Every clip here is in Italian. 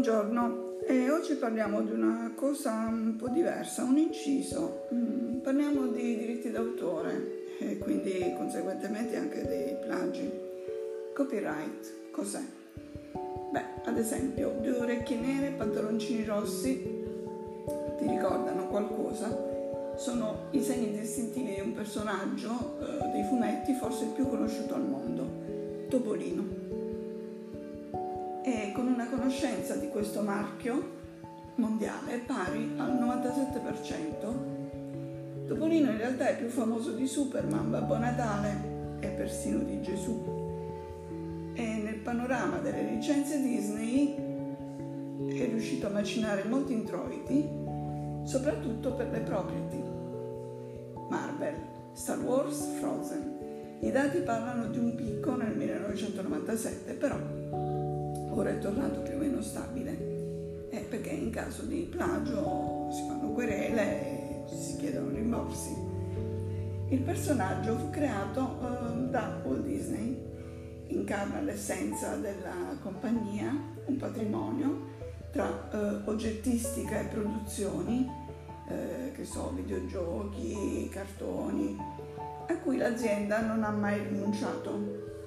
buongiorno. E oggi parliamo di una cosa un po' diversa, un inciso. Mm, parliamo di diritti d'autore e quindi conseguentemente anche dei plagi. Copyright, cos'è? Beh, ad esempio, due orecchie nere pantaloncini rossi ti ricordano qualcosa? Sono i segni distintivi di un personaggio eh, dei fumetti forse il più conosciuto al mondo, Topolino con una conoscenza di questo marchio mondiale pari al 97%. Topolino in realtà è più famoso di Superman, Babbo Natale e persino di Gesù. E nel panorama delle licenze Disney è riuscito a macinare molti introiti, soprattutto per le propriety. Marvel, Star Wars, Frozen. I dati parlano di un picco nel 1997, però ora è tornato più o meno stabile, eh, perché in caso di plagio si fanno querele e si chiedono rimborsi. Il personaggio fu creato eh, da Walt Disney, incarna l'essenza della compagnia, un patrimonio tra eh, oggettistica e produzioni, eh, che so, videogiochi, cartoni, a cui l'azienda non ha mai rinunciato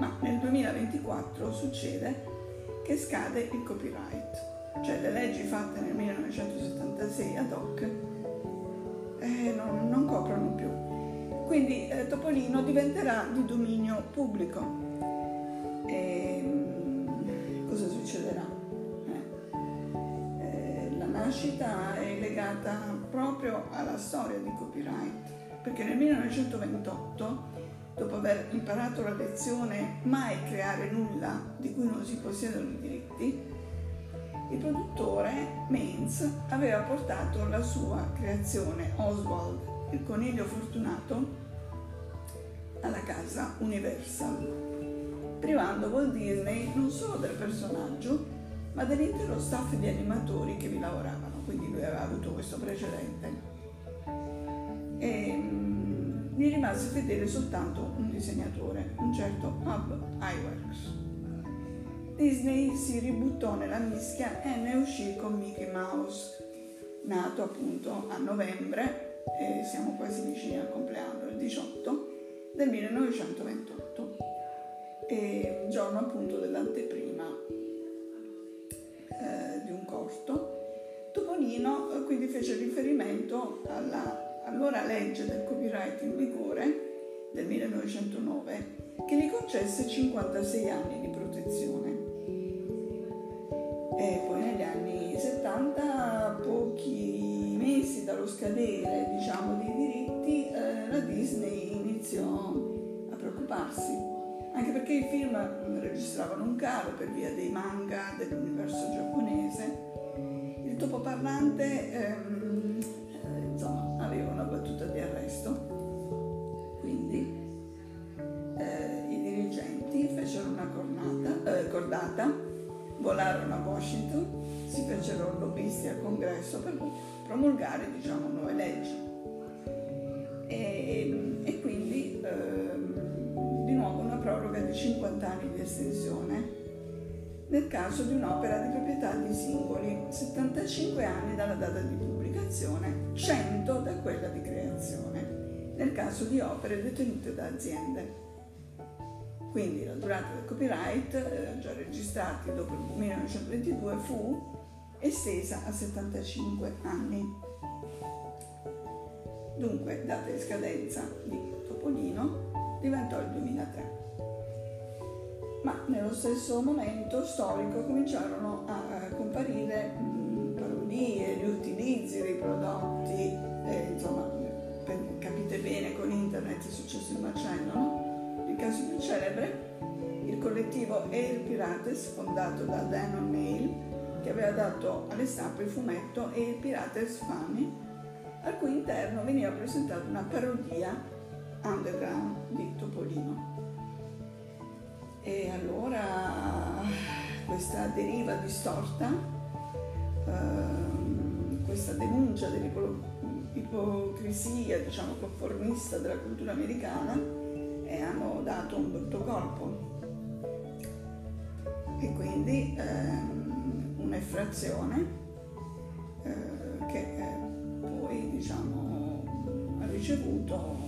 ma nel 2024 succede che scade il copyright, cioè le leggi fatte nel 1976 ad hoc eh, non, non, coprono più. Quindi eh, Topolino diventerà di dominio pubblico. E, ehm, cosa succederà? Eh, eh, la nascita è legata proprio alla storia di copyright, perché nel 1928 dopo aver imparato la lezione mai creare nulla di cui non si possiedono i diritti, il produttore Mainz aveva portato la sua creazione Oswald, il coniglio fortunato, alla casa Universal, privando Walt Disney non solo del personaggio, ma dell'intero staff di animatori che vi lavoravano, quindi lui aveva avuto questo precedente. E, gli rimase fedele soltanto un disegnatore, un certo Hub Iwerks. Disney si ributtò nella mischia e ne uscì con Mickey Mouse, nato appunto a novembre, e siamo quasi vicini al compleanno, il 18, del 1928, e giorno appunto dell'anteprima eh, di un corto. Topolino eh, quindi fece riferimento alla allora legge del copyright in vigore del 1909 che gli concesse 56 anni di protezione. E poi negli anni 70, pochi mesi dallo scadere diciamo, dei diritti, eh, la Disney iniziò a preoccuparsi, anche perché i film registravano un calo per via dei manga dell'universo giapponese. Il topoparlante ehm, eh, insomma, battuta di arresto, quindi eh, i dirigenti fecero una cornata, eh, cordata, volarono a Washington, si fecero lobbisti al congresso per promulgare diciamo, nuove leggi. E, e quindi eh, di nuovo una proroga di 50 anni di estensione nel caso di un'opera di proprietà di singoli, 75 anni dalla data di pubblicazione 100 da quella di creazione, nel caso di opere detenute da aziende. Quindi la durata del copyright, eh, già registrati dopo il 1922, fu estesa a 75 anni. Dunque, data di scadenza di Topolino diventò il 2003. Ma nello stesso momento storico cominciarono a comparire parodie, riutilizzi dei prodotti, eh, insomma, capite bene con internet è successo il macello, no? Il caso più celebre, il collettivo Air Pirates, fondato da Dan O'Neill, che aveva dato alle stampe il fumetto Air Pirates Funny, al cui interno veniva presentata una parodia underground di Topolino. E allora questa deriva distorta Ehm, questa denuncia dell'ipocrisia, diciamo, conformista della cultura americana e hanno dato un brutto colpo. E quindi ehm, un'effrazione eh, che eh, poi diciamo, ha ricevuto